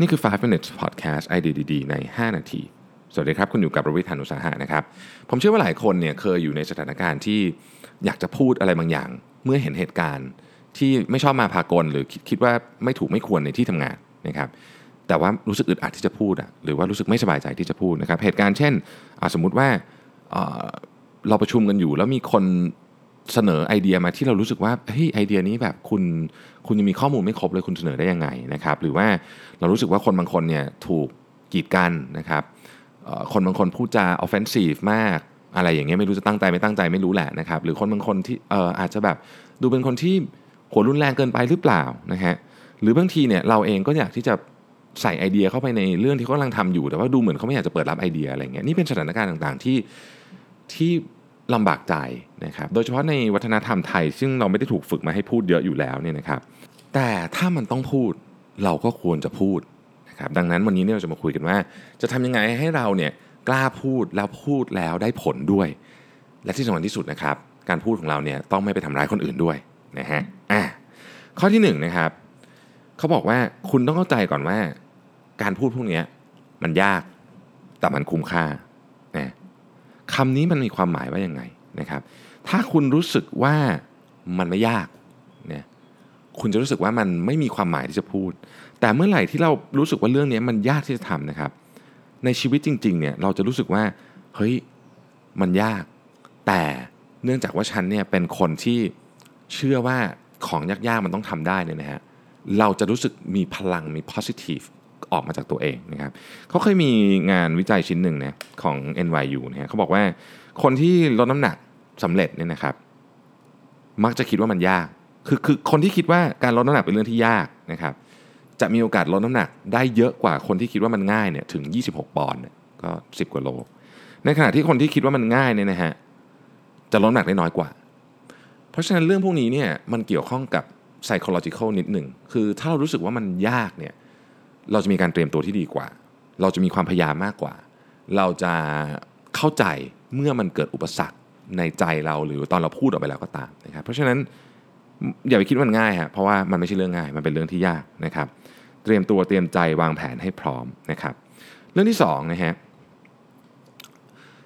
นี่คือ 5 minutes podcast ไอเดียดีๆใน 5 นาที สวัสดีครับ คุณอยู่กับประวิทยานุสาหะนะครับ ผมเชื่อว่าหลายคนเนี่ยเคยอยู่ในสถานการณ์ที่อยากจะพูดอะไรบางอย่าง เมื่อเห็นเหตุการณ์ที่ไม่ชอบมาพากลหรือคิดคิดว่าไม่ถูกไม่ควรในที่ทำงานนะครับแต่ว่ารู้สึกอึดอัดที่จะพูดอะหรือว่ารู้สึกไม่สบายใจที่จะพูดนะครับเหตุการณ์เช่นสมมุติว่าเราประชุมกันอยู่แล้วมีคน เสนอไอเดียมาที่เรารู้สึกว่าเฮ้ยไอเดียนี้แบบคุณคุณยังมีข้อมูลไม่ครบเลยคุณเสนอได้ยังไงนะครับ หรือว่าเรารู้สึกว่าคนบางคนเนี่ยถูกกีดกันนะครับคนบางคนพูดจา offensive มากอะไรอย่างเงี้ยไม่รู้จะตั้งใจไม่ตั้งใจไม่รู้แหละนะครับหรือคนบางคนที่เอ่ออาจจะแบบดูเป็นคนที่หัวรุนแรงเกินไปหรือเปล่านะฮะหรือบางทีเนี่ยเราเองก็อยากที่จะใส่ไอเดียเข้าไปในเรื่องที่เขากำลังทำอยู่ แต่ว่าดูเหมือนเขาไม่อยากจะเปิดรับไอเดียอะไรเงี้ยนี่เป็นสถานการณ์ต่างๆที่ที่ ลำบากใจนะครับโดยเฉพาะในวัฒนธรรมไทย ซึ่งเราไม่ได้ถูกฝึกมาให้พูดเยอะอยู่แล้วเนี่ยนะครับแต่ถ้ามันต้องพูดเราก็ควรจะพูดนะครับดังนั้นวันนี้เนี่ยเราจะมาคุยกันว่า จะทำยังไงให้เราเนี่ยกล้าพูดแล้วพูดแล้วได้ผลด้วย และที่สำคัญที่สุดนะครับ การพูดของเราเนี่ยต้องไม่ไปทำร้ายคนอื่นด้วยนะฮะอะข้อที่หนึ่งนะครับเขาบอกว่าคุณต้องเข้าใจก่อนว่า การพูดพวกนี้มันยากแต่มันคุ้มค่า คำนี้มันมีความหมายว่ายังไงนะครับ ถ้าคุณรู้สึกว่ามันไม่ยากเนี่ยคุณจะรู้สึกว่ามันไม่มีความหมายที่จะพูด แต่เมื่อไหร่ที่เรารู้สึกว่าเรื่องนี้มันยากที่จะทำนะครับ ในชีวิตจริงๆเนี่ยเราจะรู้สึกว่าเฮ้ยมันยาก แต่เนื่องจากว่าฉันเนี่ยเป็นคนที่เชื่อว่าของยากๆมันต้องทำได้เนี่ยนะฮะเราจะรู้สึกมีพลังมี positive ออกมาจากตัวเองนะครับเขาเคยมีงานวิจัยชิ้นหนึ่งนะของ NYU นะฮะเขาบอกว่าคนที่ลดน้ำหนักสำเร็จเนี่ยนะครับ มักจะคิดว่ามันยาก คือคือคนที่คิดว่าการลดน้ำหนักเป็นเรื่องที่ยากนะครับ จะมีโอกาสลดน้ำหนักได้เยอะกว่าคนที่คิดว่ามันง่ายเนี่ยถึง 26 ปอนด์ก็ 10 กว่าโล ในขณะที่คนที่คิดว่ามันง่ายเนี่ยนะฮะจะลดน้ำหนักได้น้อยกว่า เพราะฉะนั้นเรื่องพวกนี้เนี่ยมันเกี่ยวข้องกับ psychological นิดหนึ่ง คือถ้าเรารู้สึกว่ามันยากเนี่ย เราจะมีการเตรียมตัวที่ดีกว่า เราจะมีความพยายามมากกว่า เราจะเข้าใจเมื่อมันเกิดอุปสรรคในใจเราหรือตอนเราพูดออกไปแล้วก็ตามนะครับ เพราะฉะนั้นอย่าไปคิดว่ามันง่ายฮะเพราะว่ามันไม่ใช่เรื่องง่ายมันเป็นเรื่องที่ยากนะครับ เตรียมตัวเตรียมใจวางแผนให้พร้อมนะครับ เรื่องที่สองนะฮะ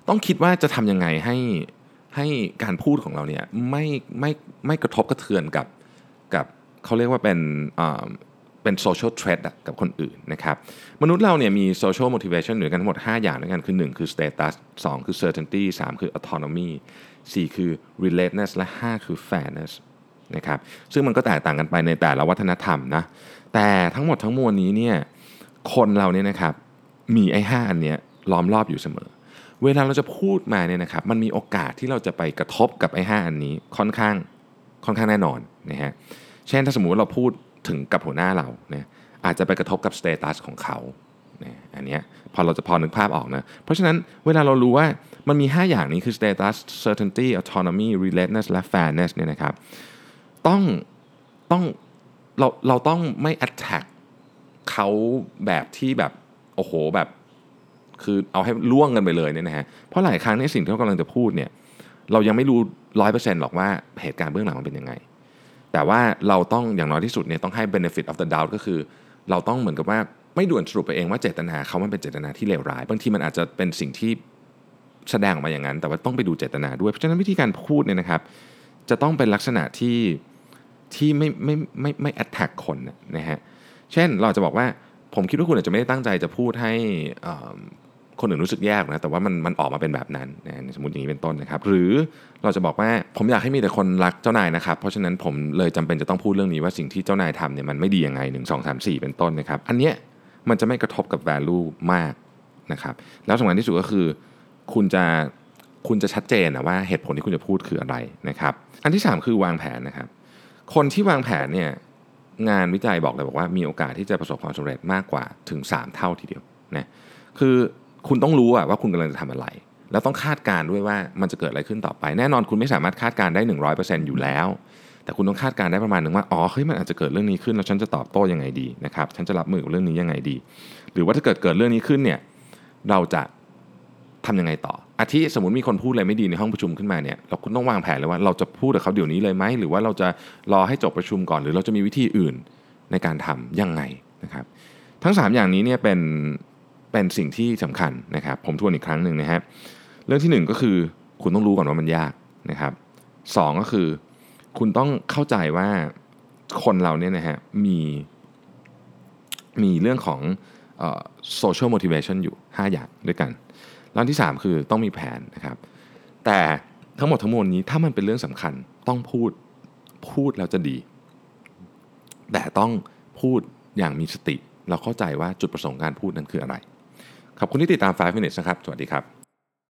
ต้องคิดว่าจะทำยังไงให้ให้การพูดของเราเนี่ยไม่ไม่ไม่กระทบกระเทือนกับกับเขาเรียกว่าเป็น เป็น social threat กับคนอื่นนะครับมนุษย์เราเนี่ยมี social motivation หรือกันทั้งหมด 5 อย่างด้วยกันคือ 1 คือ status 2 คือ certainty 3 คือ autonomy 4 คือ relatedness และ 5 คือ fairness นะครับซึ่งมันก็แตกต่างกันไปในแต่ละวัฒนธรรมนะแต่ทั้งหมดทั้งมวลนี้เนี่ยคนเราเนี่ยนะครับมีไอ้ห้าอันเนี้ยล้อมรอบอยู่เสมอ เวลาเราจะพูดมาเนี่ยนะครับมันมีโอกาสที่เราจะไปกระทบกับไอ้ห้าอันนี้ค่อนข้างค่อนข้างแน่นอนนะฮะเช่นถ้าสมมุติเราพูด ถึงกับหัวหน้าเราเนี่ยอาจจะไปกระทบกับสเตตัสของเขาเนี่ยอันนี้พอเราจะพอนึกภาพออกนะเพราะฉะนั้นเวลาเรารู้ว่ามันมี 5 อย่างนี้คือ status certainty autonomy relatedness และ fairness เนี่ยนะครับต้องต้องเราเราต้องไม่ attack เขาแบบที่แบบโอ้โหแบบคือเอาให้ล่วงกันไปเลยเนี่ยนะฮะเพราะหลายครั้งในสิ่งที่เรากำลังจะพูดเนี่ยเรายังไม่รู้ร้อยเปอร์เซ็นต์หรอกว่าเหตุการณ์เบื้องหลังมันเป็นยังไง แต่ว่าเราต้องอย่างน้อยที่สุดเนี่ยต้องให้ benefit of the doubt ก็คือ เราต้องเหมือนกับว่าไม่ด่วนสรุปไปเองว่าเจตนาเขามันเป็นเจตนาที่เลวร้าย บางทีมันอาจจะเป็นสิ่งที่แสดงออกมาอย่างนั้น แต่ว่าต้องไปดูเจตนาด้วย เพราะฉะนั้นวิธีการพูดเนี่ยนะครับ จะต้องเป็นลักษณะที่ที่ไม่ไม่ไม่ไม่ attack คนนะฮะ เช่นเราจะบอกว่าผมคิดว่าคุณอาจจะไม่ได้ตั้งใจจะพูดให้ คนอื่นรู้สึกแย่นะแต่ว่ามันมันออกมาเป็นแบบนั้นนะสมมติอย่างนี้เป็นต้นนะครับ หรือเราจะบอกว่าผมอยากให้มีแต่คนรักเจ้านายนะครับ เพราะฉะนั้นผมเลยจำเป็นจะต้องพูดเรื่องนี้ว่าสิ่งที่เจ้านายทำเนี่ยมันไม่ดียังไง1 2 3 4 เป็นต้นนะครับ อันเนี้ยมันจะไม่กระทบกับ value มากนะครับแล้วสำคัญที่สุดก็คือคุณจะคุณจะชัดเจนนะว่าเหตุผลที่คุณจะพูดคืออะไรนะครับ อันที่ 3 คือวางแผนนะครับ คนที่วางแผนเนี่ยงานวิจัยบอกเลยบอกว่ามีโอกาสที่จะประสบความสำเร็จมากกว่าถึง 3 เท่าทีเดียวนะคือ คุณต้องรู้ว่าคุณกำลังจะทำอะไร แล้วต้องคาดการด้วยว่ามันจะเกิดอะไรขึ้นต่อไป แน่นอนคุณไม่สามารถคาดการได้ 100%อยู่แล้ว แต่คุณต้องคาดการได้ประมาณหนึ่งว่าอ๋อเฮ้ยมันอาจจะเกิดเรื่องนี้ขึ้นแล้วฉันจะตอบโต้ยังไงดีนะครับฉันจะรับมือกับเรื่องนี้ยังไงดี หรือว่าถ้าเกิดเกิดเรื่องนี้ขึ้นเนี่ยเราจะทำยังไงต่อ อาทิสมมติมีคนพูดอะไรไม่ดีในห้องประชุมขึ้นมาเนี่ย เราคุณต้องวางแผนเลยว่าเราจะพูดกับเขาเดี๋ยวนี้เลยไหม หรือว่าเราจะรอให้จบประชุมก่อน หรือเราจะมีวิธีอื่นในการทํำยังไงนะครับ ทั้ง 3 อย่างนี้เนี่ยเป็น เป็นสิ่งที่สำคัญนะครับ ผมทวนอีกครั้งหนึ่งนะครับเรื่องที่ 1 ก็คือคุณต้องรู้ก่อนว่ามันยากนะครับสก็คือ คุณต้องเข้าใจว่าคนเราเนี่ยนะฮะมีมีเรื่องของ social motivation อยู่ 5 อย่างด้วยกันเรื่องที่ 3 คือต้องมีแผนนะครับ แต่ทั้งหมดทั้งมวลนี้ถ้ามันเป็นเรื่องสำคัญต้องพูดพูดแล้วจะดี แต่ต้องพูดอย่างมีสติ เราเข้าใจว่าจุดประสงค์การพูดนั้นคืออะไร ขอบคุณที่ติดตาม 5 minutes นะครับ สวัสดีครับ